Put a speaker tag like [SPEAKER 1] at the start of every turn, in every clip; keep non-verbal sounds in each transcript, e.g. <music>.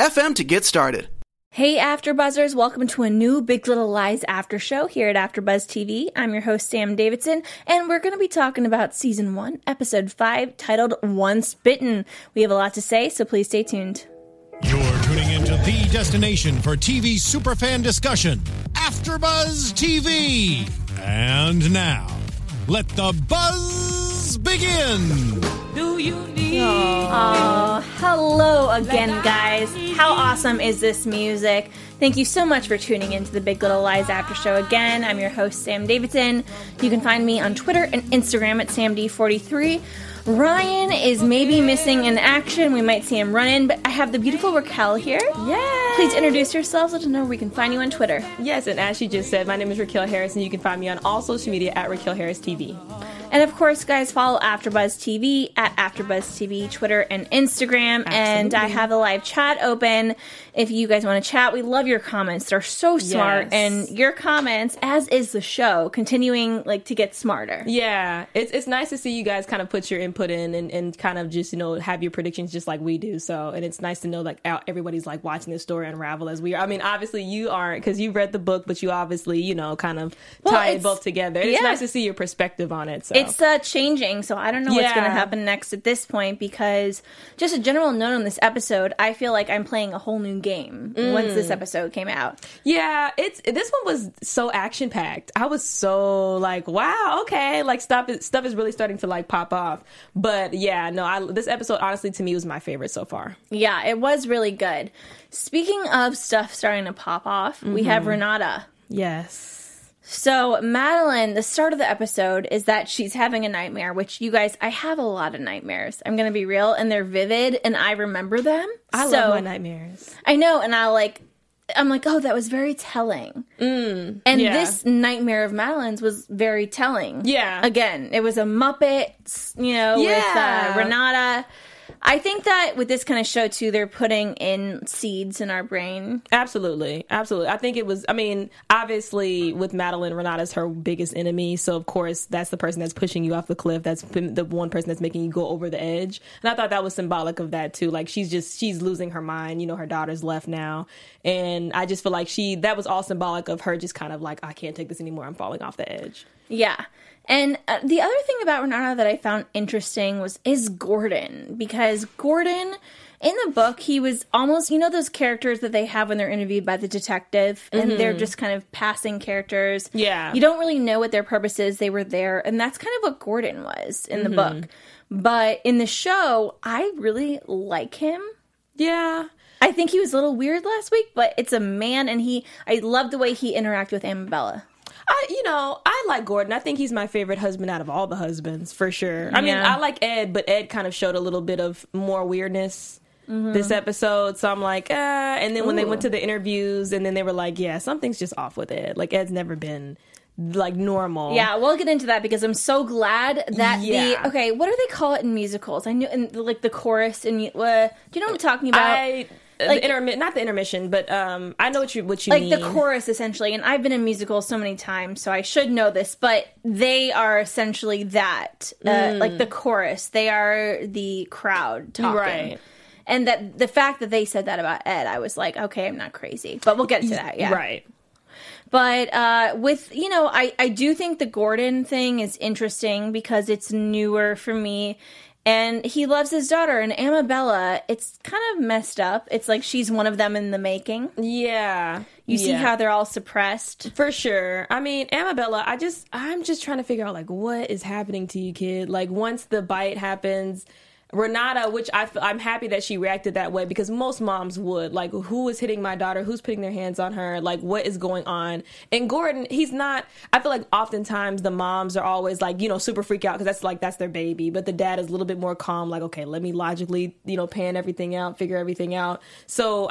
[SPEAKER 1] FM to get started.
[SPEAKER 2] Hey, AfterBuzzers! Welcome to a new Big Little Lies after show here at AfterBuzz TV. I'm your host Sam Davidson, and we're going to be talking about season one, episode five, titled "Once Bitten." We have a lot to say, so please stay tuned.
[SPEAKER 3] You're tuning into the destination for TV superfan discussion, AfterBuzz TV. And now, let the buzz begin.
[SPEAKER 2] Do you need? Oh, hello again, guys. How awesome is this music? Thank you so much for tuning into the Big Little Lies After Show again. I'm your host, Sam Davidson. You can find me on Twitter and Instagram at SamD43. Ryan is maybe missing in action. We might see him run in, but I have the beautiful Raquel here.
[SPEAKER 4] Yeah.
[SPEAKER 2] Please introduce yourselves. Let us know where we can find you on Twitter.
[SPEAKER 4] Yes, and as she just said, my name is Raquel Harris, and you can find me on all social media at Raquel Harris TV.
[SPEAKER 2] And of course, guys, follow AfterBuzz TV at AfterBuzz TV, Twitter and Instagram. Absolutely. And I have a live chat open if you guys want to chat. We love your comments; they're so smart, yes. and your comments, as is the show, continuing like to get smarter.
[SPEAKER 4] Yeah, it's it's nice to see you guys kind of put your input in and, and kind of just you know have your predictions just like we do. So, and it's nice to know like everybody's like watching this story unravel as we are. I mean, obviously you aren't because you read the book, but you obviously you know kind of well, tie it both together. It's yeah. nice to see your perspective on it. So
[SPEAKER 2] it's uh, changing, so I don't know yeah. what's going to happen next at this point because just a general note on this episode, I feel like I'm playing a whole new game mm. once this mm. episode came out.
[SPEAKER 4] Yeah, it's this one was so action packed. I was so like, wow, okay, like stuff is, stuff is really starting to like pop off. But yeah, no, I, this episode honestly to me was my favorite so far.
[SPEAKER 2] Yeah, it was really good. Speaking of stuff starting to pop off, mm-hmm. we have mm-hmm. Renata.
[SPEAKER 4] Yes.
[SPEAKER 2] So, Madeline, the start of the episode is that she's having a nightmare, which you guys, I have a lot of nightmares. I'm going to be real, and they're vivid, and I remember them.
[SPEAKER 4] I so, love my nightmares.
[SPEAKER 2] I know, and I like, I'm like, oh, that was very telling.
[SPEAKER 4] Mm,
[SPEAKER 2] and
[SPEAKER 4] yeah.
[SPEAKER 2] this nightmare of Madeline's was very telling.
[SPEAKER 4] Yeah.
[SPEAKER 2] Again, it was a Muppet, you know, yeah. with uh, Renata. I think that with this kind of show too, they're putting in seeds in our brain.
[SPEAKER 4] Absolutely, absolutely. I think it was. I mean, obviously, with Madeline, Renata's her biggest enemy, so of course that's the person that's pushing you off the cliff. That's the one person that's making you go over the edge. And I thought that was symbolic of that too. Like she's just she's losing her mind. You know, her daughter's left now, and I just feel like she that was all symbolic of her just kind of like I can't take this anymore. I'm falling off the edge.
[SPEAKER 2] Yeah. And uh, the other thing about Renata that I found interesting was is Gordon because Gordon in the book he was almost you know those characters that they have when they're interviewed by the detective and mm-hmm. they're just kind of passing characters.
[SPEAKER 4] Yeah.
[SPEAKER 2] You don't really know what their purpose is. They were there and that's kind of what Gordon was in mm-hmm. the book. But in the show, I really like him.
[SPEAKER 4] Yeah.
[SPEAKER 2] I think he was a little weird last week, but it's a man and he I love the way he interacted with Amabella.
[SPEAKER 4] I, you know, I like Gordon. I think he's my favorite husband out of all the husbands for sure. I mean, I like Ed, but Ed kind of showed a little bit of more weirdness mm-hmm. this episode. So I'm like, ah. And then when Ooh. they went to the interviews, and then they were like, yeah, something's just off with Ed. Like Ed's never been like normal.
[SPEAKER 2] Yeah, we'll get into that because I'm so glad that yeah. the okay, what do they call it in musicals? I knew in like the chorus and uh, do you know what I'm talking about?
[SPEAKER 4] I, like, the intermi- not the intermission, but um, I know what you what you
[SPEAKER 2] like
[SPEAKER 4] mean.
[SPEAKER 2] the chorus essentially. And I've been in musicals so many times, so I should know this. But they are essentially that, uh, mm. like the chorus. They are the crowd talking.
[SPEAKER 4] Right.
[SPEAKER 2] And that the fact that they said that about Ed, I was like, okay, I'm not crazy, but we'll get to that. Yeah,
[SPEAKER 4] right.
[SPEAKER 2] But uh, with you know, I I do think the Gordon thing is interesting because it's newer for me and he loves his daughter and Amabella. It's kind of messed up. It's like she's one of them in the making.
[SPEAKER 4] Yeah.
[SPEAKER 2] You yeah. see how they're all suppressed?
[SPEAKER 4] For sure. I mean, Amabella, I just I'm just trying to figure out like what is happening to you, kid? Like once the bite happens, Renata, which I, I'm happy that she reacted that way because most moms would. Like, who is hitting my daughter? Who's putting their hands on her? Like, what is going on? And Gordon, he's not, I feel like oftentimes the moms are always like, you know, super freak out because that's like, that's their baby. But the dad is a little bit more calm, like, okay, let me logically, you know, pan everything out, figure everything out. So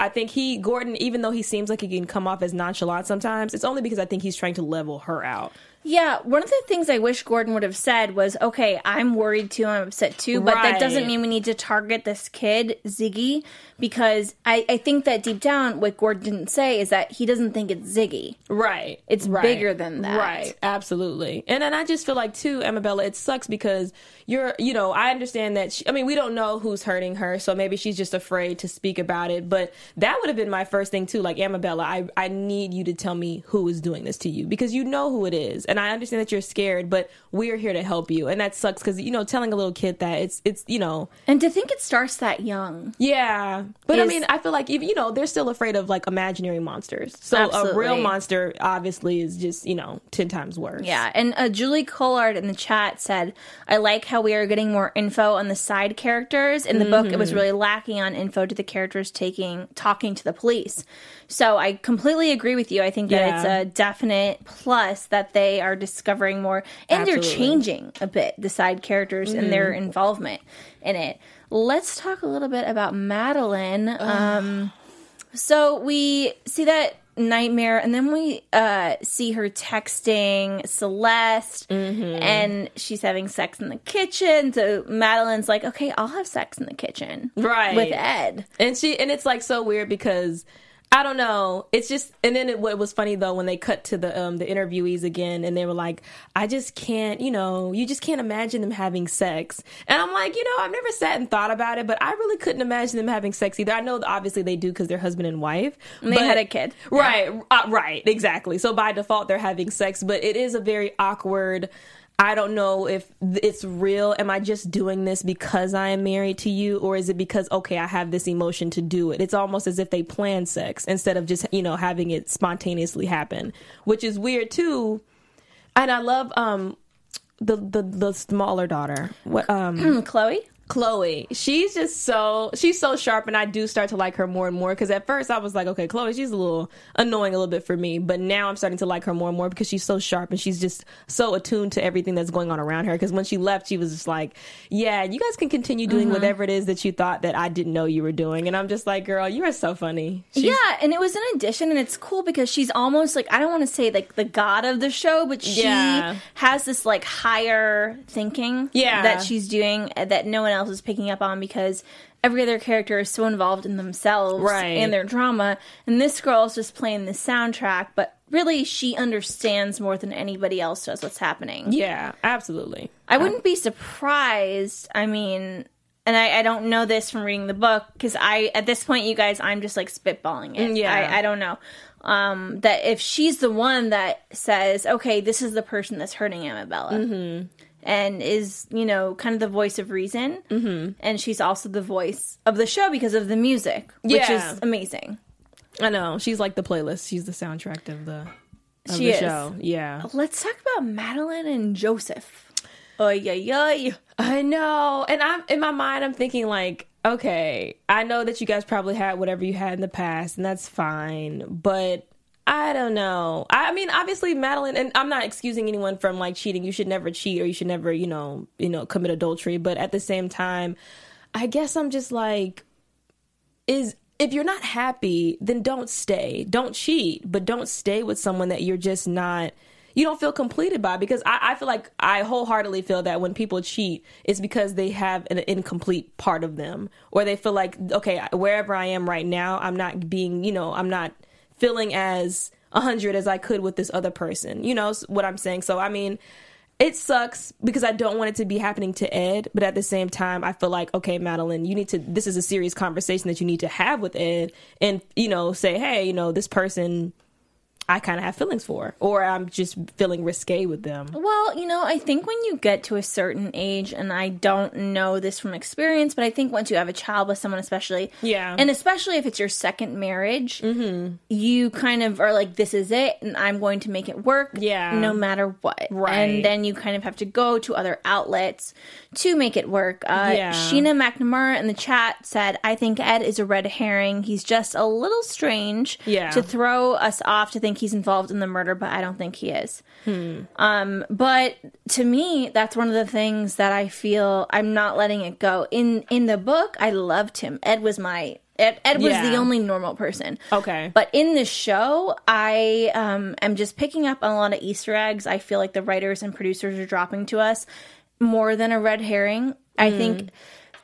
[SPEAKER 4] I think he, Gordon, even though he seems like he can come off as nonchalant sometimes, it's only because I think he's trying to level her out.
[SPEAKER 2] Yeah, one of the things I wish Gordon would have said was, "Okay, I'm worried too. I'm upset too." But that doesn't mean we need to target this kid, Ziggy, because I, I think that deep down, what Gordon didn't say is that he doesn't think it's Ziggy.
[SPEAKER 4] Right.
[SPEAKER 2] It's
[SPEAKER 4] Right.
[SPEAKER 2] bigger than that.
[SPEAKER 4] Right. Absolutely. And then I just feel like too, Amabella, it sucks because you're, you know, I understand that. She, I mean, we don't know who's hurting her, so maybe she's just afraid to speak about it. But that would have been my first thing too. Like Amabella, I I need you to tell me who is doing this to you because you know who it is, and I understand that you're scared, but we're here to help you, and that sucks because you know telling a little kid that it's it's you know
[SPEAKER 2] And to think it starts that young.
[SPEAKER 4] yeah, but I mean, I feel like even you know they're still afraid of like imaginary monsters. So a real monster obviously is just you know ten times worse.
[SPEAKER 2] Yeah, and uh, Julie Collard in the chat said, "I like how we are getting more info on the side characters in the book. It was really lacking on info to the characters taking talking to the police." So I completely agree with you. I think that
[SPEAKER 4] Yeah.
[SPEAKER 2] it's a definite plus that they are discovering more, and they're changing a bit the side characters and their involvement in it. Let's talk a little bit about Madeline. Um, so we see that nightmare, and then we uh, see her texting Celeste,
[SPEAKER 4] Mm-hmm.
[SPEAKER 2] and she's having sex in the kitchen. So Madeline's like, "Okay, I'll have sex in the kitchen,
[SPEAKER 4] Right.
[SPEAKER 2] with Ed."
[SPEAKER 4] and she and it's like so weird because I don't know. It's just and then it, what was funny though when they cut to the um the interviewees again and they were like, I just can't, you know, you just can't imagine them having sex. And I'm like, you know, I've never sat and thought about it, but I really couldn't imagine them having sex either. I know obviously they do because they're husband and wife.
[SPEAKER 2] And they
[SPEAKER 4] but-
[SPEAKER 2] had a kid.
[SPEAKER 4] Right, uh, right, exactly. So by default, they're having sex, but it is a very awkward. I don't know if it's real. Am I just doing this because I am married to you, or is it because okay, I have this emotion to do it? It's almost as if they plan sex instead of just you know having it spontaneously happen, which is weird too. And I love um the the the smaller daughter. What um <clears throat>
[SPEAKER 2] Chloe.
[SPEAKER 4] Chloe, she's just so she's so sharp, and I do start to like her more and more. Because at first I was like, okay, Chloe, she's a little annoying a little bit for me, but now I'm starting to like her more and more because she's so sharp and she's just so attuned to everything that's going on around her. Because when she left, she was just like, yeah, you guys can continue doing mm-hmm. whatever it is that you thought that I didn't know you were doing, and I'm just like, girl, you are so funny. She's-
[SPEAKER 2] yeah, and it was an addition, and it's cool because she's almost like I don't want to say like the god of the show, but she
[SPEAKER 4] Yeah.
[SPEAKER 2] has this like higher thinking
[SPEAKER 4] Yeah.
[SPEAKER 2] that she's doing that no one else is picking up on because every other character is so involved in themselves
[SPEAKER 4] Right.
[SPEAKER 2] and their drama, and this girl is just playing the soundtrack, but really she understands more than anybody else does what's happening.
[SPEAKER 4] yeah, absolutely.
[SPEAKER 2] I wouldn't be surprised. I mean, and I, I don't know this from reading the book because I, at this point, you guys, I'm just like spitballing it.
[SPEAKER 4] Yeah.
[SPEAKER 2] I, I don't know. Um, that if she's the one that says, okay, this is the person that's hurting Amabella.
[SPEAKER 4] Mm-hmm.
[SPEAKER 2] And is, you know, kind of the voice of reason. Mm-hmm. And she's also the voice of the show because of the music, which
[SPEAKER 4] Yeah.
[SPEAKER 2] is amazing.
[SPEAKER 4] I know she's like the playlist. She's the soundtrack of the of
[SPEAKER 2] She
[SPEAKER 4] the
[SPEAKER 2] is.
[SPEAKER 4] show. Yeah.
[SPEAKER 2] Let's talk about Madeline and Joseph. Oy, oy, oy.
[SPEAKER 4] I know. And I'm in my mind I'm thinking like, okay, I know that you guys probably had whatever you had in the past and that's fine, but I don't know. I mean, obviously Madeline and I'm not excusing anyone from like cheating. You should never cheat or you should never, you know, you know, commit adultery, but at the same time, I guess I'm just like is if you're not happy, then don't stay. Don't cheat, but don't stay with someone that you're just not you don't feel completed by because I, I feel like I wholeheartedly feel that when people cheat, it's because they have an incomplete part of them, or they feel like okay, wherever I am right now, I'm not being, you know, I'm not feeling as a hundred as I could with this other person. You know what I'm saying? So I mean, it sucks because I don't want it to be happening to Ed, but at the same time, I feel like, okay, Madeline, you need to, this is a serious conversation that you need to have with Ed and, you know, say, hey, you know, this person, I kind of have feelings for, or I'm just feeling risque with them.
[SPEAKER 2] Well, you know, I think when you get to a certain age, and I don't know this from experience, but I think once you have a child with someone, especially,
[SPEAKER 4] Yeah.
[SPEAKER 2] and especially if it's your second marriage, you kind of are like, "This is it, and I'm going to make it work,
[SPEAKER 4] Yeah.
[SPEAKER 2] no matter what."
[SPEAKER 4] Right.
[SPEAKER 2] And then you kind of have to go to other outlets to make it work. Uh,
[SPEAKER 4] Yeah.
[SPEAKER 2] Sheena McNamara in the chat said, "I think Ed is a red herring. He's just a little strange
[SPEAKER 4] Yeah.
[SPEAKER 2] to throw us off to think he's involved in the murder, but I don't think he is." Um, but to me, that's one of the things that I feel I'm not letting it go. In in the book, I loved him. Ed was my Ed, Ed was
[SPEAKER 4] Yeah.
[SPEAKER 2] the only normal person.
[SPEAKER 4] Okay.
[SPEAKER 2] But in the show, I um, am just picking up on a lot of Easter eggs. I feel like the writers and producers are dropping to us more than a red herring. I think,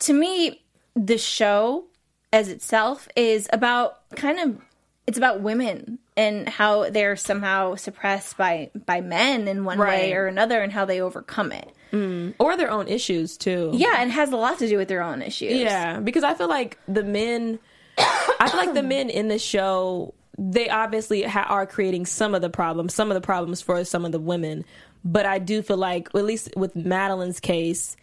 [SPEAKER 2] to me, the show as itself is about kind of it's about women and how they're somehow suppressed by by men in one way or another and how they overcome it. Mm.
[SPEAKER 4] or their own issues too.
[SPEAKER 2] Yeah, and has a lot to do with their own issues.
[SPEAKER 4] Yeah, because I feel like the men, <coughs> I feel like the men in the show, they obviously ha- are creating some of the problems, some of the problems for some of the women. But I do feel like, at least with Madeline's case,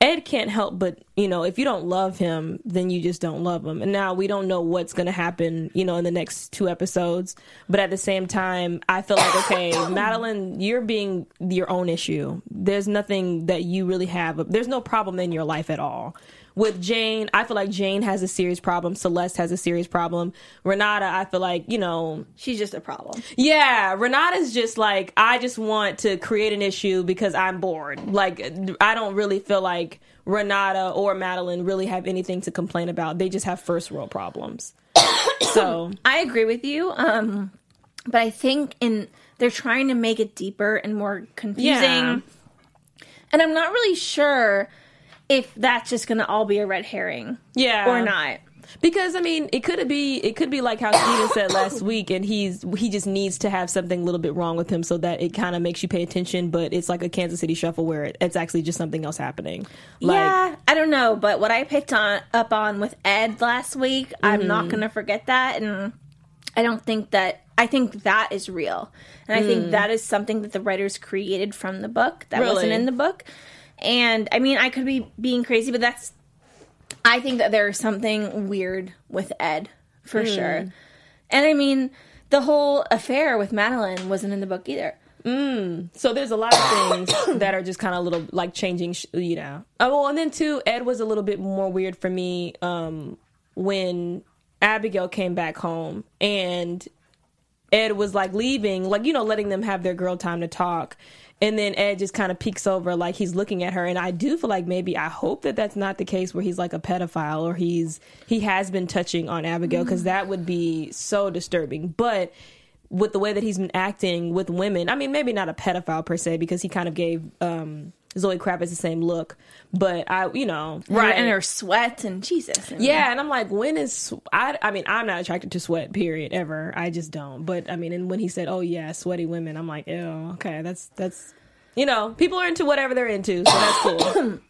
[SPEAKER 4] Ed can't help but, you know, if you don't love him, then you just don't love him. And now we don't know what's going to happen, you know, in the next two episodes. But at the same time, I feel like, okay, <coughs> Madeline, you're being your own issue. There's nothing that you really have. There's no problem in your life at all. With Jane, I feel like Jane has a serious problem. Celeste has a serious problem. Renata, I feel like, you know,
[SPEAKER 2] She's just a problem.
[SPEAKER 4] yeah, Renata's just like I just want to create an issue because I'm bored. Like I don't really feel like Renata or Madeline really have anything to complain about. They just have first world problems. <coughs> so
[SPEAKER 2] I agree with you. Um, but I think in they're trying to make it deeper and more confusing.
[SPEAKER 4] Yeah.
[SPEAKER 2] And I'm not really sure if that's just going to all be a red herring
[SPEAKER 4] yeah,
[SPEAKER 2] or not.
[SPEAKER 4] Because I mean, it could be it could be like how Steven said last week, and he's he just needs to have something a little bit wrong with him so that it kind of makes you pay attention. But it's like a Kansas City Shuffle where it, it's actually just something else happening. Like,
[SPEAKER 2] yeah, I don't know, but what I picked on up on with Ed last week, I'm
[SPEAKER 4] Mm-hmm.
[SPEAKER 2] not going to forget that and I don't think that I think that is real. And I think that is something that the writers created from the book that wasn't
[SPEAKER 4] Mm.
[SPEAKER 2] In the book. And I mean, I could be being crazy, but that's I think that there's something weird with Ed for
[SPEAKER 4] Mm.
[SPEAKER 2] sure. And I mean, the whole affair with Madeline wasn't in the book either.
[SPEAKER 4] So there's a lot of things <coughs> that are just kind of little like changing, sh- you know. Oh, well, and then too, Ed was a little bit more weird for me um, when Abigail came back home and Ed was like leaving, like you know, letting them have their girl time to talk. And then Ed just kind of peeks over, like he's looking at her. And I do feel like maybe I hope that that's not the case where he's like a pedophile or he's he has been touching on Abigail because that would be so disturbing. But with the way that he's been acting with women, I mean, maybe not a pedophile per se because he kind of gave um, Zoe Kravitz the same look. But I, you know,
[SPEAKER 2] Right. And her sweat and Jesus. And
[SPEAKER 4] yeah, and I'm like, when is I? I mean, I'm not attracted to sweat. Period. Ever. I just don't. But I mean, and when he said, "Oh yeah, sweaty women," I'm like, ew. Okay, that's that's. You know, people are into whatever they're into, so that's cool. <coughs>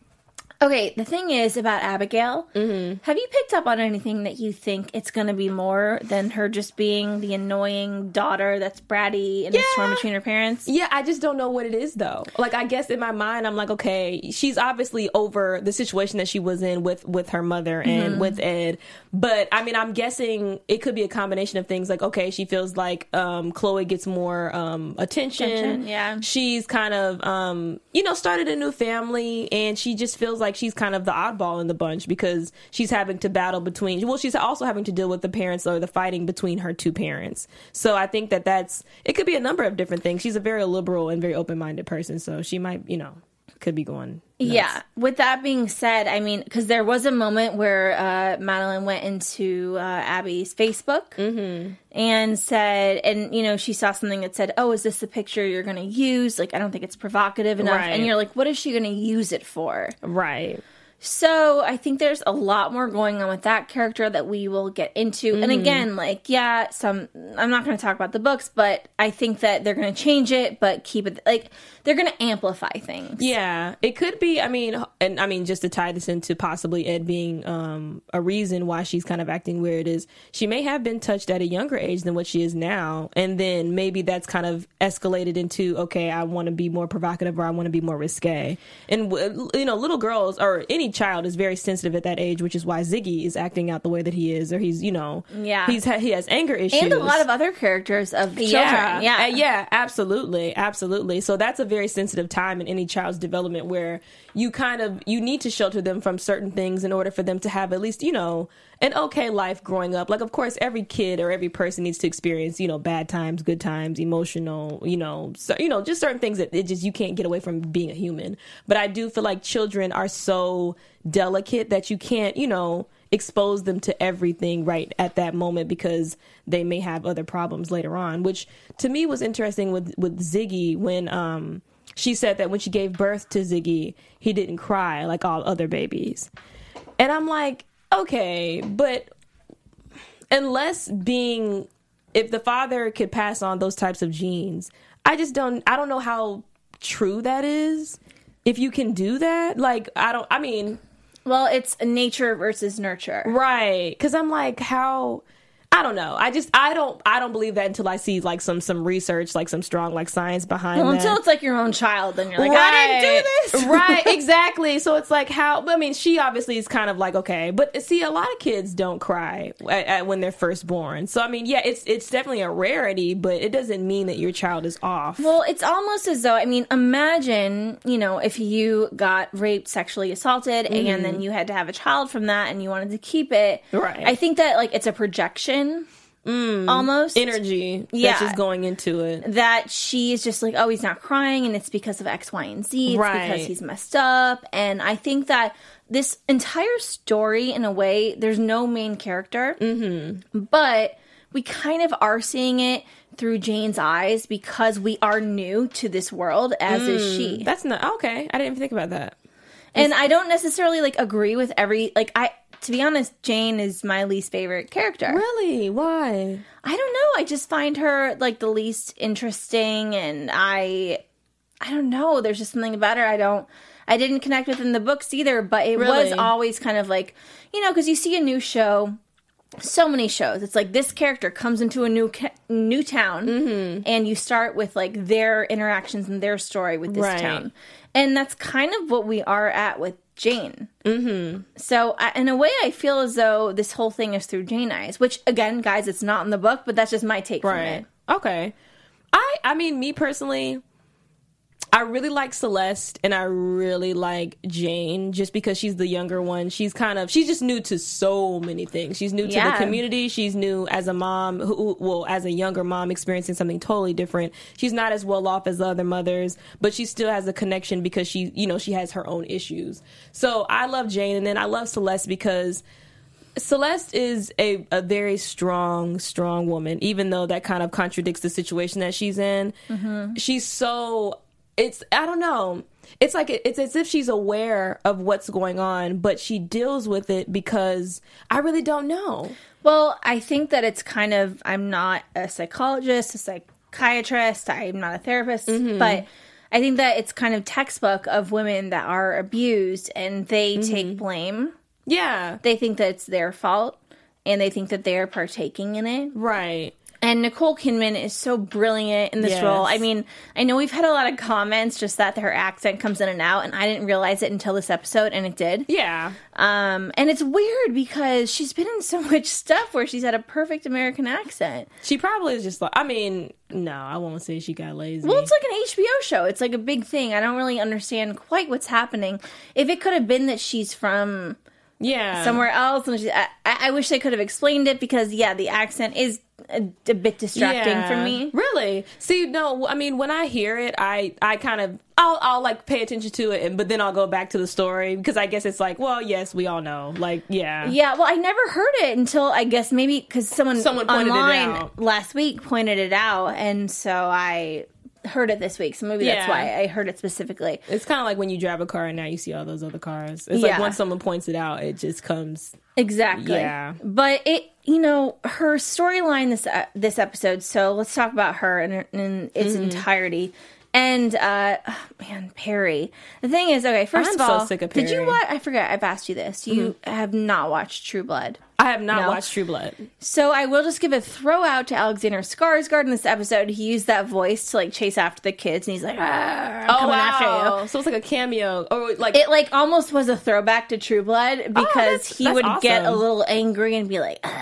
[SPEAKER 2] Okay, the thing is about Abigail.
[SPEAKER 4] Mm-hmm.
[SPEAKER 2] Have you picked up on anything that you think it's going to be more than her just being the annoying daughter that's bratty and is torn
[SPEAKER 4] Yeah.
[SPEAKER 2] between her parents?
[SPEAKER 4] Yeah, I just don't know what it is though. Like I guess in my mind I'm like, okay, she's obviously over the situation that she was in with with her mother and
[SPEAKER 2] Mm-hmm.
[SPEAKER 4] with Ed. But I mean, I'm guessing it could be a combination of things like okay, she feels like um Chloe gets more um attention.
[SPEAKER 2] Attention, yeah.
[SPEAKER 4] She's kind of um you know, started a new family and she just feels like she's kind of the oddball in the bunch because she's having to battle between well, she's also having to deal with the parents or the fighting between her two parents. So I think that that's it could be a number of different things. She's a very liberal and very open-minded person, so she might, you know, could be going nuts.
[SPEAKER 2] Yeah. With that being said, I mean, because there was a moment where uh, Madeline went into uh, Abby's Facebook
[SPEAKER 4] Mm-hmm.
[SPEAKER 2] and said, and you know, she saw something that said, "Oh, is this the picture you're going to use?" Like, I don't think it's provocative enough.
[SPEAKER 4] Right.
[SPEAKER 2] And you're like, "What is she going to use it for?"
[SPEAKER 4] Right.
[SPEAKER 2] So I think there's a lot more going on with that character that we will get into. And
[SPEAKER 4] Mm-hmm.
[SPEAKER 2] again, like, yeah, some I'm not going to talk about the books, but I think that they're going to change it, but keep it like they're going to amplify things.
[SPEAKER 4] Yeah, it could be. I mean, and I mean, just to tie this into possibly Ed being um, a reason why she's kind of acting weird is she may have been touched at a younger age than what she is now, and then maybe that's kind of escalated into okay, I want to be more provocative or I want to be more risque. And you know, little girls or any child is very sensitive at that age, which is why Ziggy is acting out the way that he is, or he's you know,
[SPEAKER 2] Yeah.
[SPEAKER 4] he's he has anger issues
[SPEAKER 2] And a lot of other characters of children.
[SPEAKER 4] yeah,
[SPEAKER 2] Yeah.
[SPEAKER 4] Uh, yeah, absolutely, absolutely. So that's a very sensitive time in any child's development where you kind of you need to shelter them from certain things in order for them to have at least you know an okay life growing up. Like, of course, every kid or every person needs to experience you know bad times, good times, emotional, you know, so, you know, just certain things that it just you can't get away from being a human. But I do feel like children are so delicate that you can't, you know expose them to everything right at that moment because they may have other problems later on which to me was interesting with with Ziggy when um she said that when she gave birth to Ziggy he didn't cry like all other babies and I'm like okay but unless being if the father could pass on those types of genes I just don't I don't know how true that is if you can do that like I don't I mean
[SPEAKER 2] Well, it's nature versus nurture.
[SPEAKER 4] Right. Cause I'm like, how I don't know. I just I don't I don't believe that until I see like some some research, like some strong like science behind
[SPEAKER 2] Well,
[SPEAKER 4] that.
[SPEAKER 2] until it's like your own child, then you're like, I didn't do this. <laughs>
[SPEAKER 4] right, exactly. So it's like how I mean, she obviously is kind of like okay, but see, a lot of kids don't cry at, at, when they're first born. So I mean, yeah, it's it's definitely a rarity, but it doesn't mean that your child is off.
[SPEAKER 2] Well, it's almost as though, I mean, imagine, you know, if you got raped, sexually assaulted, and then you had to have a child from that and you wanted to keep it.
[SPEAKER 4] Mm-hmm. Right.
[SPEAKER 2] I think that, like, it's a projection almost.
[SPEAKER 4] Energy
[SPEAKER 2] Yeah.
[SPEAKER 4] that's just going into it.
[SPEAKER 2] that she is just like, oh, he's not crying, and it's because of X, Y, and Z. It's
[SPEAKER 4] Right.
[SPEAKER 2] because he's messed up. And I think that this entire story, in a way, there's no main character, mm-hmm. but we kind of are seeing it through Jane's eyes because we are new to this world, as is she.
[SPEAKER 4] That's not okay. I didn't even think about that.
[SPEAKER 2] And I don't necessarily like agree with every like I. To be honest, Jane is my least favorite character.
[SPEAKER 4] Really? Why?
[SPEAKER 2] I don't know. I just find her like the least interesting, and I, I don't know. There's just something about her I don't. I didn't connect with in the books either, but it was always kind of like you know because you see a new show. So many shows. It's like this character comes into a new ca- new town, mm-hmm. and you start with like their interactions and their story with this
[SPEAKER 4] Right.
[SPEAKER 2] town, and that's kind of what we are at with Jane. Mm-hmm. So, I, in a way, I feel as though this whole thing is through Jane eyes. Which, again, guys, it's not in the book, but that's just my take
[SPEAKER 4] Right.
[SPEAKER 2] it.
[SPEAKER 4] Okay. I I mean me personally I really like Celeste and I really like Jane just because she's the younger one. She's kind of she's just new to so many things. She's new to
[SPEAKER 2] Yeah.
[SPEAKER 4] the community. She's new as a mom who well as a younger mom experiencing something totally different. She's not as well off as the other mothers, but she still has a connection because she you know she has her own issues. So I love Jane and then I love Celeste because Celeste is a, a very strong, strong woman, even though that kind of contradicts the situation that she's in. Mm-hmm. She's so, it's, I don't know. It's like, it's as if she's aware of what's going on, but she deals with it because I really don't know.
[SPEAKER 2] Well, I think that it's kind of, I'm not a psychologist, a psychiatrist, I'm not a therapist, mm-hmm. but I think that it's kind of textbook of women that are abused and they mm-hmm. take blame.
[SPEAKER 4] Yeah.
[SPEAKER 2] They think that it's their fault and they think that they're partaking in it.
[SPEAKER 4] Right.
[SPEAKER 2] And Nicole Kidman is so brilliant in this
[SPEAKER 4] Yes.
[SPEAKER 2] role. I mean, I know we've had a lot of comments just that her accent comes in and out, and I didn't realize it until this episode, and it did.
[SPEAKER 4] Yeah.
[SPEAKER 2] Um, and it's weird because she's been in so <laughs> much stuff where she's had a perfect American accent.
[SPEAKER 4] She probably is just like, I mean, no, I won't say she got lazy.
[SPEAKER 2] Well, it's like an HBO show. It's like a big thing. I don't really understand quite what's happening. If it could have been that she's from
[SPEAKER 4] yeah.
[SPEAKER 2] somewhere else, and she, I, I wish they could have explained it because, yeah, the accent is a, a bit distracting for me.
[SPEAKER 4] Really? See, no, I mean, when I hear it, I, I kind of, I'll, I'll like pay attention to it, and but then I'll go back to the story because I guess it's like, well, yes, we all know, like, yeah,
[SPEAKER 2] Yeah, well, I never heard it until I guess maybe because someone
[SPEAKER 4] Someone pointed it
[SPEAKER 2] online
[SPEAKER 4] out.
[SPEAKER 2] last week pointed it out, and so I heard it this week, so maybe that's
[SPEAKER 4] Yeah.
[SPEAKER 2] why I heard it specifically.
[SPEAKER 4] It's kind of like when you drive a car and now you see all those other cars. It's like
[SPEAKER 2] Yeah.
[SPEAKER 4] once someone points it out, it just comes.
[SPEAKER 2] Exactly.
[SPEAKER 4] Yeah.
[SPEAKER 2] But it, you know, her storyline this uh, this episode. So let's talk about her in, in its
[SPEAKER 4] Mm-hmm.
[SPEAKER 2] entirety. And uh oh, man, Perry. The thing is, okay, 1st
[SPEAKER 4] I'm
[SPEAKER 2] of
[SPEAKER 4] so
[SPEAKER 2] all,
[SPEAKER 4] sick of
[SPEAKER 2] did you watch? I forgot. I've asked you this. You have not watched True Blood.
[SPEAKER 4] I have not
[SPEAKER 2] No.
[SPEAKER 4] watched True Blood.
[SPEAKER 2] So I will just give a throw out to Alexander Skarsgård in this episode. He used that voice to like chase after the kids, and he's like, after you.
[SPEAKER 4] So it's like a cameo, or like
[SPEAKER 2] It like almost was a throwback to True Blood because
[SPEAKER 4] Oh, that's-
[SPEAKER 2] he
[SPEAKER 4] that's
[SPEAKER 2] would get a little angry and be like. <laughs>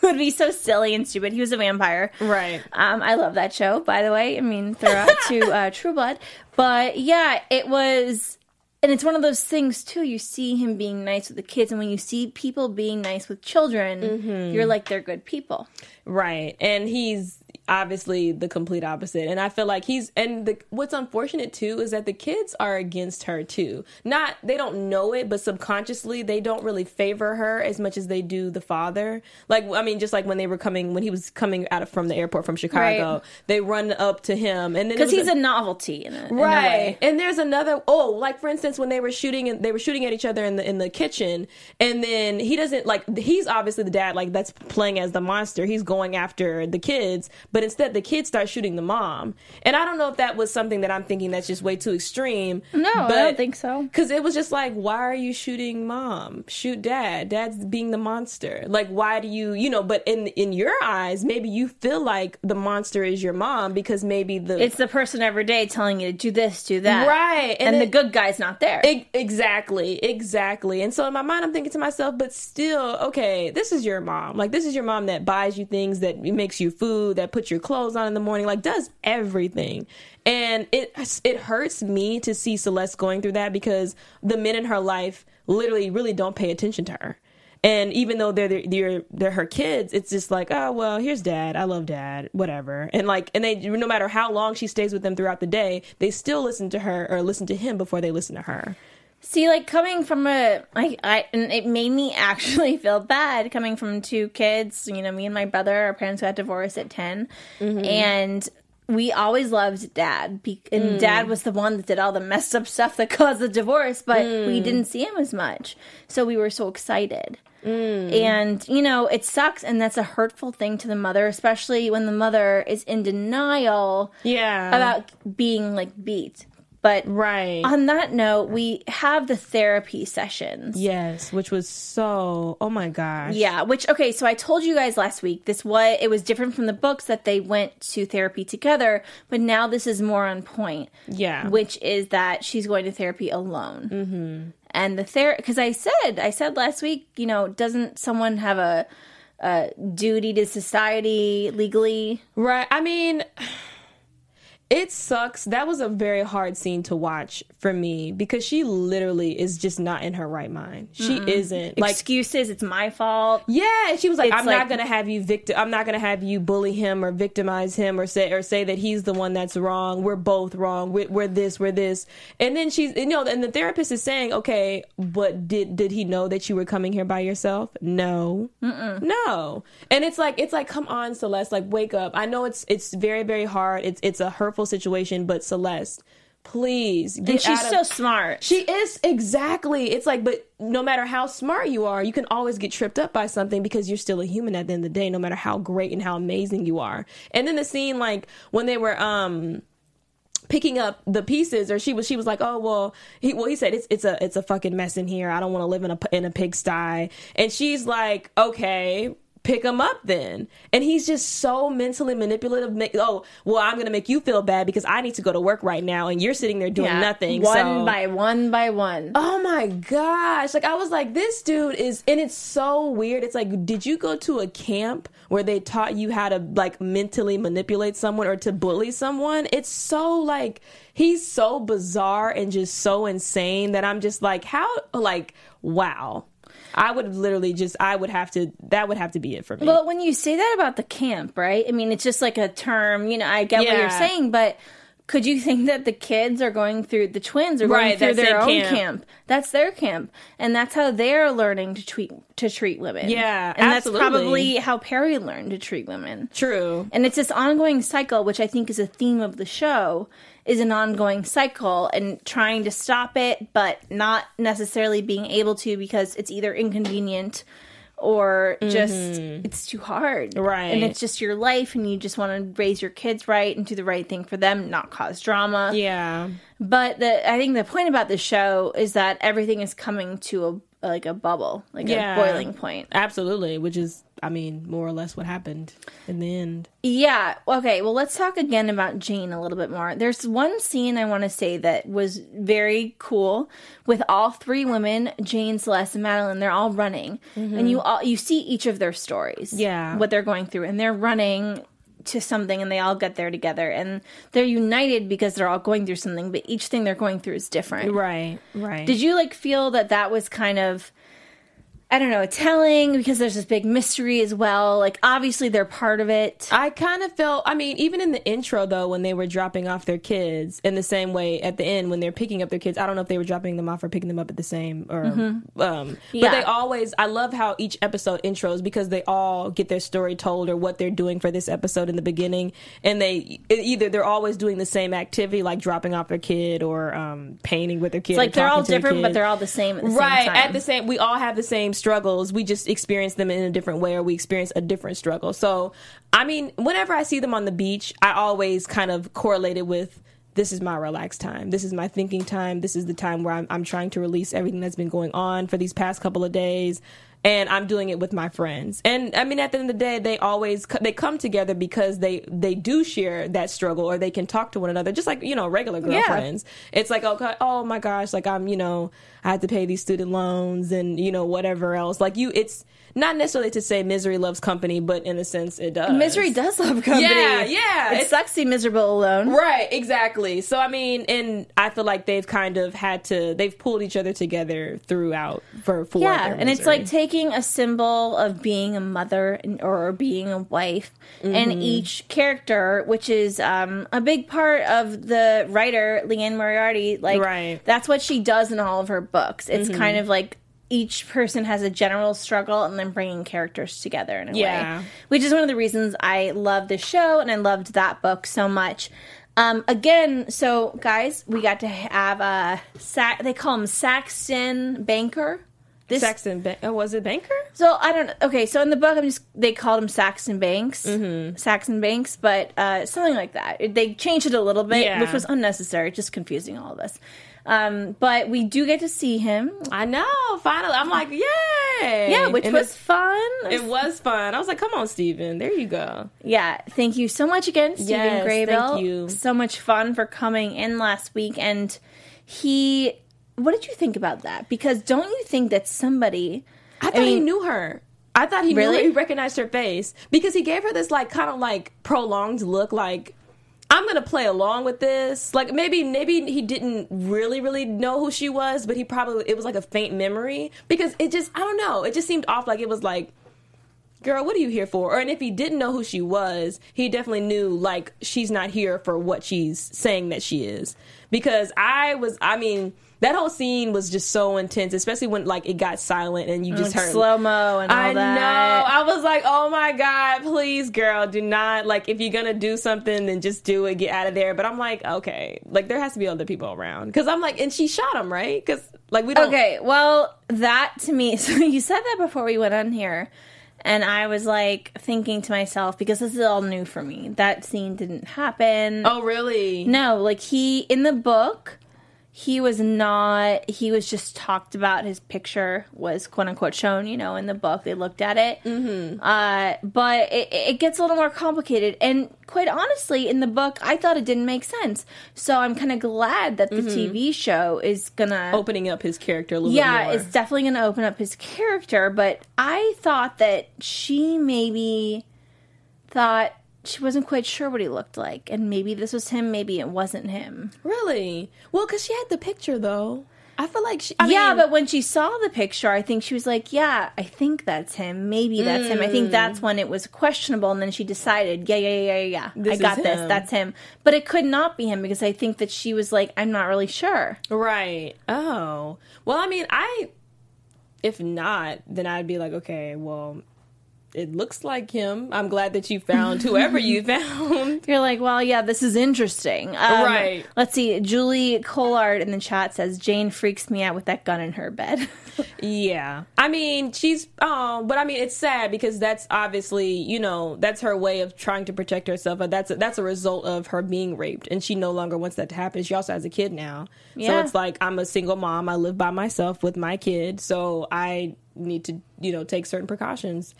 [SPEAKER 2] <laughs> would be so silly and stupid. He was a vampire,
[SPEAKER 4] Right.
[SPEAKER 2] Um, I love that show, by the way. I mean, throw out to <laughs> uh, True Blood, but yeah, it was. And it's one of those things too. You see him being nice with the kids, and when you see people being nice with children,
[SPEAKER 4] Mm-hmm.
[SPEAKER 2] you're like they're good people.
[SPEAKER 4] Right. And he's obviously the complete opposite. And I feel like he's and the what's unfortunate too is that the kids are against her too. Not they don't know it, but subconsciously they don't really favor her as much as they do the father. Like I mean just like when they were coming when he was coming out of from the airport from Chicago,
[SPEAKER 2] Right.
[SPEAKER 4] they run up to him and then
[SPEAKER 2] Because he's a novelty in a, in a
[SPEAKER 4] right
[SPEAKER 2] way.
[SPEAKER 4] and there's another oh like for instance when they were shooting and they were shooting at each other in the in the kitchen and then he doesn't like he's obviously the dad like that's playing as the monster he's going after the kids but instead the kids start shooting the mom and i don't know if that was something that i'm thinking that's just way too extreme
[SPEAKER 2] No, I don't think so.
[SPEAKER 4] because it was just like why are you shooting mom shoot dad dad's being the monster like why do you you know but in in your eyes maybe you feel like the monster is your mom because maybe the
[SPEAKER 2] It's the person every day telling you to do this, do that,
[SPEAKER 4] Right,
[SPEAKER 2] And,
[SPEAKER 4] and
[SPEAKER 2] the good guy's not there.
[SPEAKER 4] E- exactly, exactly. And so in my mind, I'm thinking to myself, but still, okay, this is your mom. Like, this is your mom that buys you things, that makes you food, that puts your clothes on in the morning, like, does everything. And it it hurts me to see Celeste going through that because the men in her life literally really don't pay attention to her. And even though they're they're they're her kids, it's just like, oh well, here's dad. I love dad, whatever. And like, and they no matter how long she stays with them throughout the day, they still listen to her or listen to him before they listen to her.
[SPEAKER 2] See, like coming from a, I, I, and it made me <laughs> actually feel bad coming from two kids. You know, me and my brother, our parents got divorced at 10 mm-hmm. and we always loved dad. And mm. dad was the one that did all the messed up stuff that <laughs> caused the divorce, but we mm. didn't see him as much, so we were so excited. Mm. And you know, it sucks, and that's a hurtful thing to the mother, especially when the mother is in denial
[SPEAKER 4] Yeah.
[SPEAKER 2] about being like beat. But
[SPEAKER 4] right.
[SPEAKER 2] on that note, we have the therapy sessions.
[SPEAKER 4] yes, which was so. Oh my gosh.
[SPEAKER 2] Yeah, which okay, so I told you guys last week this was it was different from the books that they went to therapy together, but now this is more on point.
[SPEAKER 4] Yeah.
[SPEAKER 2] Which is that she's going to therapy alone. Mm-hmm. And the ther because I said I said last week, you know, doesn't someone have a a duty to society legally?
[SPEAKER 4] Right. I mean, it sucks. That was a very hard scene to watch for me because she literally is just not in her right mind. She isn't. Like
[SPEAKER 2] Excuses, it's my fault.
[SPEAKER 4] Yeah, and she was like,
[SPEAKER 2] It's
[SPEAKER 4] "I'm
[SPEAKER 2] like-
[SPEAKER 4] not gonna have you victim. I'm not gonna have you bully him or victimize him or say or say that he's the one that's wrong. We're both wrong. We're, we're this. We're this." And then she's, you know, and the therapist is saying, "Okay, but did did he know that you were coming here by yourself? No, no." And it's like, it's like, come on, Celeste, like wake up. I know it's it's very very hard. It's it's a hurtful situation, but Celeste, please get
[SPEAKER 2] And she's
[SPEAKER 4] out
[SPEAKER 2] so smart.
[SPEAKER 4] she is exactly. It's like, but no matter how smart you are, you can always get tripped up by something because you're still a human at the end of the day, no matter how great and how amazing you are. And then the scene, like when they were um picking up the pieces, or she was she was like, oh well, he well he said it's it's a it's a fucking mess in here. I don't want to live in a in a pigsty. And she's like, okay. Pick him up then, and he's just so mentally manipulative. Oh, well, I'm gonna make you feel bad because I need to go to work right now, and you're sitting there doing
[SPEAKER 2] Yeah.
[SPEAKER 4] nothing.
[SPEAKER 2] One
[SPEAKER 4] so-
[SPEAKER 2] by one by one.
[SPEAKER 4] Oh my gosh. Like I was like, this dude is and it's so weird. It's like, did you go to a camp where they taught you how to like mentally manipulate someone or to bully someone? It's so like he's so bizarre and just so insane that I'm just like, how like wow. I would literally just I would have to that would have to be it for me.
[SPEAKER 2] Well, when you say that about the camp, right? I mean, it's just like a term, you know, I get what you're saying, but could you think that the kids are going through the twins are going
[SPEAKER 4] Right,
[SPEAKER 2] through their own camp.
[SPEAKER 4] camp.
[SPEAKER 2] That's their camp, and that's how they're learning to treat to treat women.
[SPEAKER 4] Yeah,
[SPEAKER 2] and
[SPEAKER 4] absolutely.
[SPEAKER 2] that's probably how Perry learned to treat women.
[SPEAKER 4] True.
[SPEAKER 2] And it's this ongoing cycle, which I think is a theme of the show, is an ongoing cycle and trying to stop it, but not necessarily being able to because it's either inconvenient or just it's too hard.
[SPEAKER 4] Mm-hmm. Right.
[SPEAKER 2] And it's just your life and you just want to raise your kids right and do the right thing for them, not cause drama.
[SPEAKER 4] Yeah.
[SPEAKER 2] But the I think the point about the show is that everything is coming to a like a bubble, like
[SPEAKER 4] Yeah.
[SPEAKER 2] a boiling point.
[SPEAKER 4] Absolutely. Which is, I mean, more or less what happened in the end.
[SPEAKER 2] Yeah. Okay. Well, let's talk again about Jane a little bit more. There's one scene I want to say that was very cool with all three women, Jane, Celeste, and Madeline. They're all running, mm-hmm. and you all you see each of their stories.
[SPEAKER 4] Yeah.
[SPEAKER 2] What they're going through, and they're running to something, and they all get there together, and they're united because they're all going through something, but each thing they're going through is different.
[SPEAKER 4] Right. Right.
[SPEAKER 2] Did you like feel that that was kind of I don't know, telling because there's this big mystery as well. Like obviously they're part of it.
[SPEAKER 4] I kind of felt, I mean, even in the intro though, when they were dropping off their kids, in the same way at the end when they're picking up their kids, I don't know if they were dropping them off or picking them up at the same, or, um, but
[SPEAKER 2] Yeah.
[SPEAKER 4] they always, I love how each episode intros because they all get their story told or what they're doing for this episode in the beginning, and they either they're always doing the same activity like dropping off their kid or um, painting with their kid.
[SPEAKER 2] It's like they're all
[SPEAKER 4] talking to their
[SPEAKER 2] different, but they're all the same at the
[SPEAKER 4] right
[SPEAKER 2] same time.
[SPEAKER 4] at the same we all have the same struggles we just experience them in a different way or we experience a different struggle. So i mean whenever i see them on the beach i always kind of correlate it with this is my relaxed time. This is my thinking time. This is the time where i'm, I'm trying to release everything that's been going on for these past couple of days and I'm doing it with my friends. And I mean, at the end of the day, they always they come together because they they do share that struggle, or they can talk to one another, just like you know regular girlfriends. It's like okay, oh my gosh, like I'm you know I have to pay these student loans and you know whatever else. Like you, it's not necessarily to say misery loves company, but in a sense it does.
[SPEAKER 2] Misery does love company.
[SPEAKER 4] Yeah, yeah.
[SPEAKER 2] It
[SPEAKER 4] It's-
[SPEAKER 2] sucks to be miserable alone.
[SPEAKER 4] Right, exactly. So I mean, and I feel like they've kind of had to they've pulled each other together throughout for for
[SPEAKER 2] Yeah, and it's like taking a symbol of being a mother or being a wife, and
[SPEAKER 4] Mm-hmm.
[SPEAKER 2] each character, which is um, a big part of the writer Liane Moriarty, like
[SPEAKER 4] Right. Mm-hmm.
[SPEAKER 2] that's what she does in all of her books. It's kind of like each person has a general struggle and then bringing characters together in a
[SPEAKER 4] Yeah.
[SPEAKER 2] way, which is one of the reasons I love the show and I loved that book so much. Um, again, so guys, we got to have a Sa- they call him Saxon Banker. This
[SPEAKER 4] Saxon. Ban- oh, was it Banker?
[SPEAKER 2] so I don't. Okay, so in the book, I'm just they called him Saxon Banks,
[SPEAKER 4] Mm-hmm.
[SPEAKER 2] Saxon Banks, but uh, something like that. They changed it a little bit,
[SPEAKER 4] Yeah.
[SPEAKER 2] which was unnecessary, just confusing all of us. Um, but we do get to see him,
[SPEAKER 4] I know. Finally, I'm like, yay!
[SPEAKER 2] yeah, which
[SPEAKER 4] And
[SPEAKER 2] was fun.
[SPEAKER 4] it was fun. I was like, come on, Steven. There you go.
[SPEAKER 2] Yeah, thank you so much again, Stephen
[SPEAKER 4] Yes,
[SPEAKER 2] Graybill.
[SPEAKER 4] thank you.
[SPEAKER 2] So much fun for coming in last week, and he. What did you think about that? Because don't you think that somebody?
[SPEAKER 4] I thought he
[SPEAKER 2] mean-
[SPEAKER 4] knew her. I thought he
[SPEAKER 2] Really?
[SPEAKER 4] knew her. He recognized her face because he gave her this like kind of like prolonged look, like I'm gonna play along with this. Like maybe maybe he didn't really really know who she was, but he probably it was like a faint memory because it just I don't know. It just seemed off. Like it was like. Girl, what are you here for? Or and if he didn't know who she was, he definitely knew like she's not here for what she's saying that she is. Because I was, I mean, that whole scene was just so intense, especially when like it got silent and you just heard
[SPEAKER 2] slow mo and all
[SPEAKER 4] I
[SPEAKER 2] that.
[SPEAKER 4] know. I was like, oh my God, please, girl, do not. Like, if you're going to do something, then just do it, get out of there. But I'm like, okay. Like, there has to be other people around. Because I'm like, and she shot him, right? Because, like, we don't.
[SPEAKER 2] Okay, well, that to me, <laughs> so you said that before we went on here, and I was like thinking to myself, because this is all new for me, that scene didn't happen.
[SPEAKER 4] Oh, really?
[SPEAKER 2] No, like he, in the book, he was not, he was just talked about, his picture was quote unquote shown, you know, in the book. They looked at it. Mm-hmm. Uh, but it, it gets a little more complicated. And quite honestly, in the book, I thought it didn't make sense. So I'm kind of glad that the TV show is gonna
[SPEAKER 4] Opening up his character a little
[SPEAKER 2] yeah, it's definitely going to open up his character. But I thought that she maybe thought she wasn't quite sure what he looked like, and maybe this was him, maybe it wasn't him.
[SPEAKER 4] Really? Well, because she had the picture, though. I feel like she. I
[SPEAKER 2] yeah,
[SPEAKER 4] mean,
[SPEAKER 2] but when she saw the picture, I think she was like, "Yeah, I think that's him. Maybe that's him." I think mm. that's when it was questionable, and then she decided, "Yeah, yeah, yeah, yeah, yeah. I got this. That's him." But it could not be him because I think that she was like, "I'm not really sure."
[SPEAKER 4] Right. Oh. Well, I mean, I. If not, then I'd be like, okay, well, it looks like him. I'm glad that you found whoever you <laughs> found.
[SPEAKER 2] You're like, well, yeah, this is interesting. Um,
[SPEAKER 4] Right.
[SPEAKER 2] Let's see. Julie Collard in the chat says Jane freaks me out with that gun in her bed. <laughs>
[SPEAKER 4] Yeah. I mean, she's oh, but I mean, it's sad because that's obviously, you know, that's her way of trying to protect herself. But that's a, that's a result of her being raped and she no longer wants that to happen. She also has a kid now. So it's like I'm a single mom. I live by myself with my kid, so I need to, you know, take certain precautions.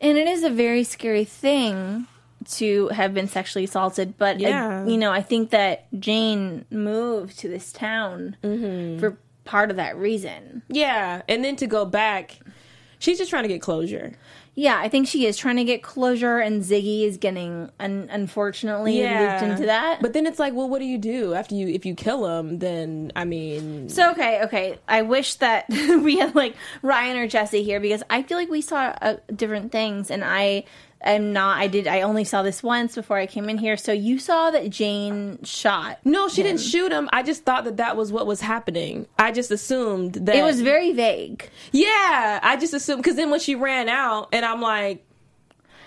[SPEAKER 2] And it is a very scary thing to have been sexually assaulted. But I- you know, I think that Jane moved to this town
[SPEAKER 4] Mm-hmm.
[SPEAKER 2] for part of that reason.
[SPEAKER 4] Yeah, and then to go back, she's just trying to get closure.
[SPEAKER 2] Yeah, I think she is trying to get closure, and Ziggy is getting un- unfortunately looped into that.
[SPEAKER 4] But then it's like, well, what do you do after you if you kill him? Then I mean,
[SPEAKER 2] So okay, okay. I wish that <laughs> we had like Ryan or Jesse here because I feel like we saw uh, different things, and I am not. I did. I only saw this once before I came in here. So you saw that Jane shot.
[SPEAKER 4] no, she didn't shoot him. I just thought that that was what was happening. I just assumed that
[SPEAKER 2] It was very vague.
[SPEAKER 4] Yeah, I just assumed because then when she ran out, and I'm like,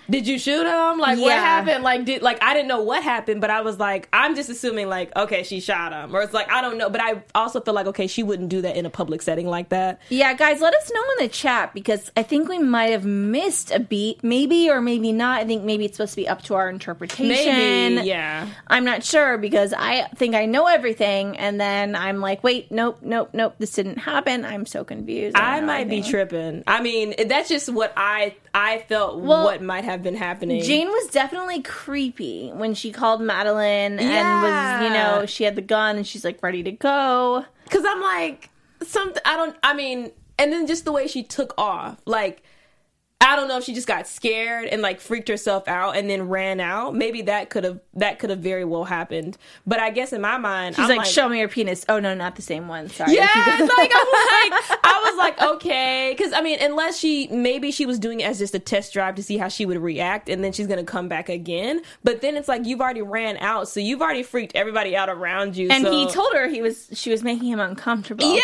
[SPEAKER 4] "Did you shoot him? Like, what happened? Like, did like I didn't know what happened, but I was like, I'm just assuming like, okay, she shot him, or it's like I don't know, but I also feel like okay, she wouldn't do that in a public setting like that.
[SPEAKER 2] Yeah, guys, let us know in the chat because I think we might have missed a beat, maybe or maybe not. I think maybe it's supposed to be up to our interpretation.
[SPEAKER 4] Maybe, yeah.
[SPEAKER 2] I'm not sure because I think I know everything, and then I'm like, wait, nope, nope, nope, this didn't happen. I'm so confused.
[SPEAKER 4] I
[SPEAKER 2] know
[SPEAKER 4] might be tripping. I mean, that's just what I I felt
[SPEAKER 2] Well,
[SPEAKER 4] what might have been happening.
[SPEAKER 2] Jane was definitely creepy when she called Madeline and was, you know, she had the gun and she's like ready to go.
[SPEAKER 4] Cause I'm like, something. I don't. I mean, and then just the way she took off, like. I don't know if she just got scared and like freaked herself out and then ran out. Maybe that could have that could have very well happened. But I guess in my mind,
[SPEAKER 2] She's
[SPEAKER 4] I'm
[SPEAKER 2] like, "Show me your penis." Oh no, not the same one. Sorry.
[SPEAKER 4] Yeah, <laughs> like I'm like I was like okay, because I mean, unless she maybe she was doing it as just a test drive to see how she would react, and then she's gonna come back again. But then it's like you've already ran out, so you've already freaked everybody out around you.
[SPEAKER 2] and
[SPEAKER 4] so-
[SPEAKER 2] he told her he was she was making him uncomfortable.
[SPEAKER 4] yeah,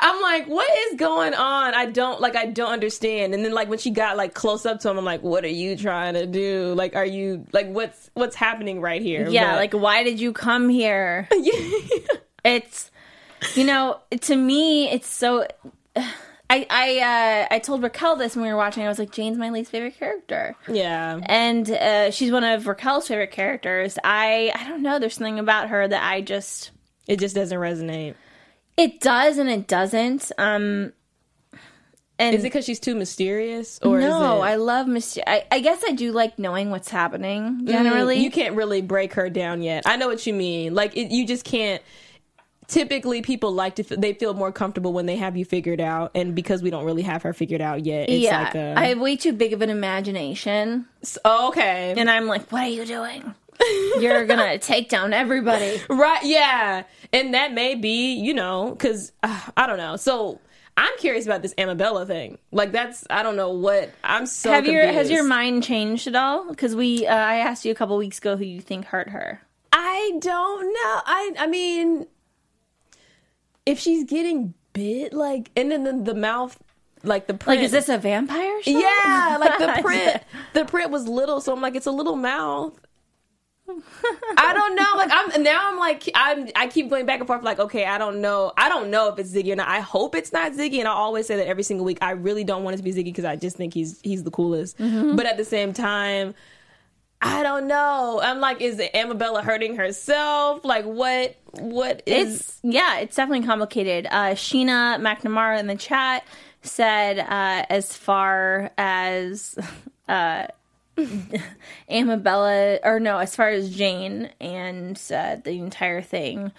[SPEAKER 4] I'm like, what is going on? I don't like, I don't understand. And then like when she got like close up to him, I'm like, what are you trying to do? Like, are you like what's what's happening right here?
[SPEAKER 2] Yeah,
[SPEAKER 4] But-
[SPEAKER 2] like why did you come here? <laughs> it's you know, to me it's so I I uh I told Raquel this when we were watching. I was like, Jane's my least favorite character.
[SPEAKER 4] yeah,
[SPEAKER 2] and uh, she's one of Raquel's favorite characters. I I don't know. There's something about her that I just
[SPEAKER 4] it just doesn't resonate.
[SPEAKER 2] it does and it doesn't. Um, and
[SPEAKER 4] Is it because she's too mysterious, or
[SPEAKER 2] no,
[SPEAKER 4] is it...
[SPEAKER 2] I love mystery. I, I guess I do like knowing what's happening. Generally,
[SPEAKER 4] Mm, you can't really break her down yet. I know what you mean. Like it, you just can't. Typically, people like to f- they feel more comfortable when they have you figured out, and because we don't really have her figured out yet, it's
[SPEAKER 2] yeah,
[SPEAKER 4] like a,
[SPEAKER 2] I have way too big of an imagination,
[SPEAKER 4] oh, okay,
[SPEAKER 2] and I'm like, what are you doing? You're <laughs> gonna take down everybody.
[SPEAKER 4] right, yeah, and that may be you know because uh, I don't know. So I'm curious about this Amabella thing. Like that's I don't know what I'm so.
[SPEAKER 2] have your has your mind changed at all? Because we, uh, I asked you a couple weeks ago who you think hurt her.
[SPEAKER 4] I don't know. I I mean, if she's getting bit, like, and then the, the mouth, like the print.
[SPEAKER 2] Like, is this a vampire show?
[SPEAKER 4] Yeah, like the <laughs> print. the print was little, so I'm like, it's a little mouth. I don't know. Like I'm now. I'm like I'm. I keep going back and forth. Like okay, I don't know. I don't know if it's Ziggy or not. I hope it's not Ziggy, and I always say that every single week. I really don't want it to be Ziggy because I just think he's he's the coolest. But at the same time, I don't know. I'm like, is Amabella hurting herself? Like what? What is?
[SPEAKER 2] It's yeah, it's definitely complicated. Uh, Sheena McNamara in the chat said, uh, as far as <laughs> uh, <laughs> Amabella, or no, as far as Jane and uh, the entire thing,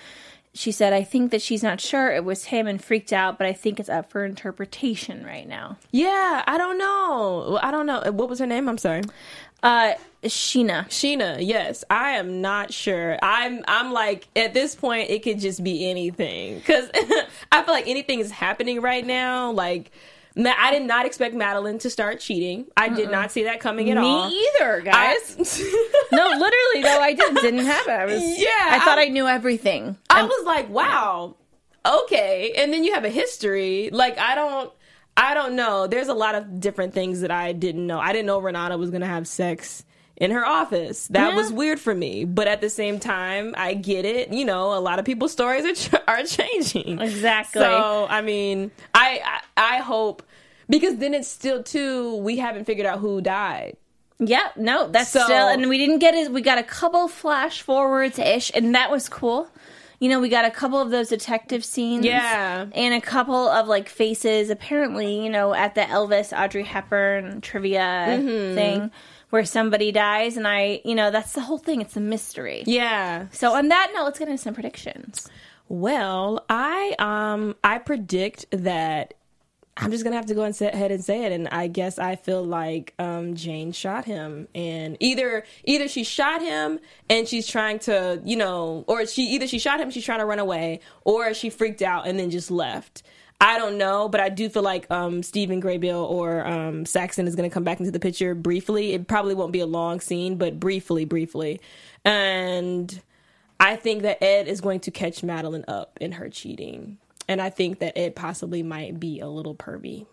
[SPEAKER 2] she said, I think that she's not sure it was him and freaked out, but I think it's up for interpretation right now.
[SPEAKER 4] yeah, I don't know. I don't know. What was her name? I'm sorry.
[SPEAKER 2] Uh, Sheena.
[SPEAKER 4] Sheena, yes. I am not sure. I'm I'm like at this point it could just be anything cuz <laughs> I feel like anything is happening right now like I did not expect Madeline to start cheating. I did not see that coming at
[SPEAKER 2] Me
[SPEAKER 4] all.
[SPEAKER 2] Me either, guys. <laughs> no, literally though, I did didn't have it. I was
[SPEAKER 4] Yeah,
[SPEAKER 2] I thought
[SPEAKER 4] I-
[SPEAKER 2] I knew everything.
[SPEAKER 4] I was like, wow, okay. And then you have a history. Like, I don't, I don't know. There's a lot of different things that I didn't know. I didn't know Renata was gonna have sex in her office. That
[SPEAKER 2] Yeah.
[SPEAKER 4] was weird for me. But at the same time, I get it. You know, a lot of people's stories are ch- are changing.
[SPEAKER 2] Exactly.
[SPEAKER 4] So, I mean, I, I I hope because then it's still too. We haven't figured out who died.
[SPEAKER 2] Yeah, no, that's
[SPEAKER 4] So-
[SPEAKER 2] still, and we didn't get it. We got a couple flash forwards ish, and that was cool. You know, we got a couple of those detective scenes,
[SPEAKER 4] Yeah.
[SPEAKER 2] and a couple of like faces. Apparently, you know, at the Elvis Audrey Hepburn trivia
[SPEAKER 4] Mm-hmm.
[SPEAKER 2] thing where somebody dies, and I, you know, that's the whole thing. It's a mystery.
[SPEAKER 4] Yeah.
[SPEAKER 2] So on that note, let's get into some predictions.
[SPEAKER 4] Well, I um I predict that I'm just gonna have to go and say, ahead and say it, and I guess I feel like um, Jane shot him, and either either she shot him and she's trying to, you know, or she either she shot him, she's trying to run away, or she freaked out and then just left. I don't know, but I do feel like um, Stephen Graybill or um, Saxon is going to come back into the picture briefly. It probably won't be a long scene, but briefly, briefly, and I think that Ed is going to catch Madeline up in her cheating. And I think that Ed possibly might be a little pervy.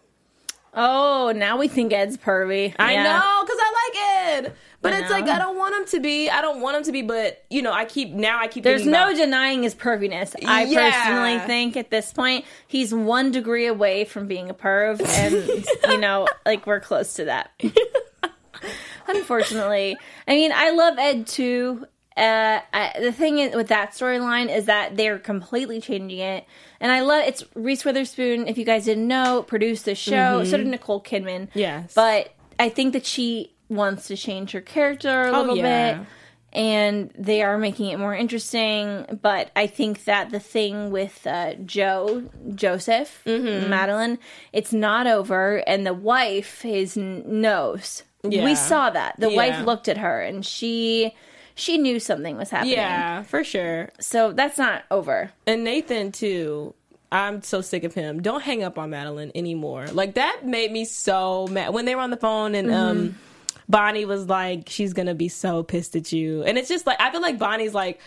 [SPEAKER 2] Oh, now we think Ed's pervy.
[SPEAKER 4] I
[SPEAKER 2] Yeah.
[SPEAKER 4] know, because I like Ed. But
[SPEAKER 2] I
[SPEAKER 4] it's like. I don't want him to be. I don't want him to be, but, you know, I keep, now I keep
[SPEAKER 2] There's no
[SPEAKER 4] about-
[SPEAKER 2] denying his perviness. I
[SPEAKER 4] Yeah.
[SPEAKER 2] personally think at this point he's one degree away from being a perv, and <laughs> you know, like we're close to that. <laughs> Unfortunately, I mean, I love Ed too. Uh, I, the thing is, with that storyline is that they're completely changing it, and I love it's Reese Witherspoon. If you guys didn't know, produced the show. So did Nicole Kidman.
[SPEAKER 4] Mm-hmm. Yes.
[SPEAKER 2] but I think that she wants to change her character a
[SPEAKER 4] Oh,
[SPEAKER 2] little
[SPEAKER 4] yeah.
[SPEAKER 2] bit and they are making it more interesting. But I think that the thing with uh, Joe, Joseph,
[SPEAKER 4] Mm-hmm.
[SPEAKER 2] Madeline, it's not over, and the wife is n- knows.
[SPEAKER 4] Yeah.
[SPEAKER 2] We saw that the
[SPEAKER 4] Yeah.
[SPEAKER 2] wife looked at her, and she she knew something was happening.
[SPEAKER 4] Yeah, for sure.
[SPEAKER 2] So that's not over.
[SPEAKER 4] And Nathan, too. I'm so sick of him. Don't hang up on Madeline anymore. Like, that made me so mad. When they were on the phone and, um, Bonnie was like, she's gonna be so pissed at you. And it's just like, I feel like Bonnie's like,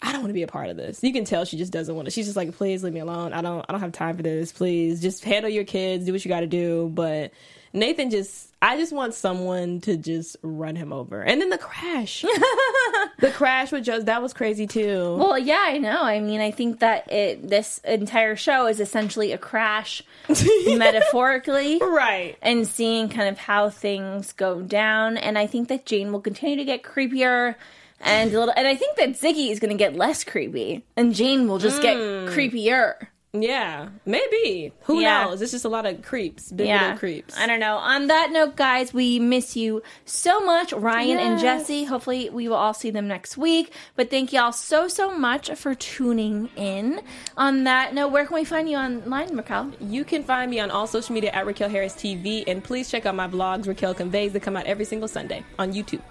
[SPEAKER 4] I don't want to be a part of this. You can tell she just doesn't want to. She's just like, please leave me alone. I don't, I don't have time for this. Please just handle your kids, do what you got to do. But Nathan just, I just want someone to just run him over. And then the crash, <laughs> the crash with Joe, that was crazy too.
[SPEAKER 2] Well, yeah, I know. I mean, I think that it this entire show is essentially a crash, <laughs> metaphorically.
[SPEAKER 4] right.
[SPEAKER 2] and seeing kind of how things go down. And I think that Jane will continue to get creepier. And a little, and I think that Ziggy is going to get less creepy, and Jane will just get mm. creepier.
[SPEAKER 4] Yeah, maybe. Who
[SPEAKER 2] Yeah.
[SPEAKER 4] knows? It's just a lot of creeps, big
[SPEAKER 2] Yeah,
[SPEAKER 4] little creeps.
[SPEAKER 2] I don't know. On that note, guys, we miss you so much, Ryan and Jesse. Hopefully, we will all see them next week. But thank y'all so so much for tuning in. On that note, where can we find you online, Raquel?
[SPEAKER 4] You can find me on all social media at Raquel Harris TV, and please check out my vlogs, Raquel Conveys, that come out every single Sunday on YouTube.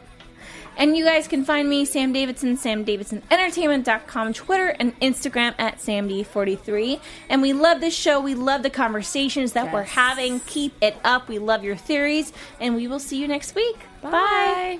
[SPEAKER 2] And you guys can find me, Sam Davidson, samdavidsonentertainment.com, Twitter, and Instagram at SamD43. And we love this show. We love the conversations that we're having. Keep it up. We love your theories. And we will see you next week. Bye.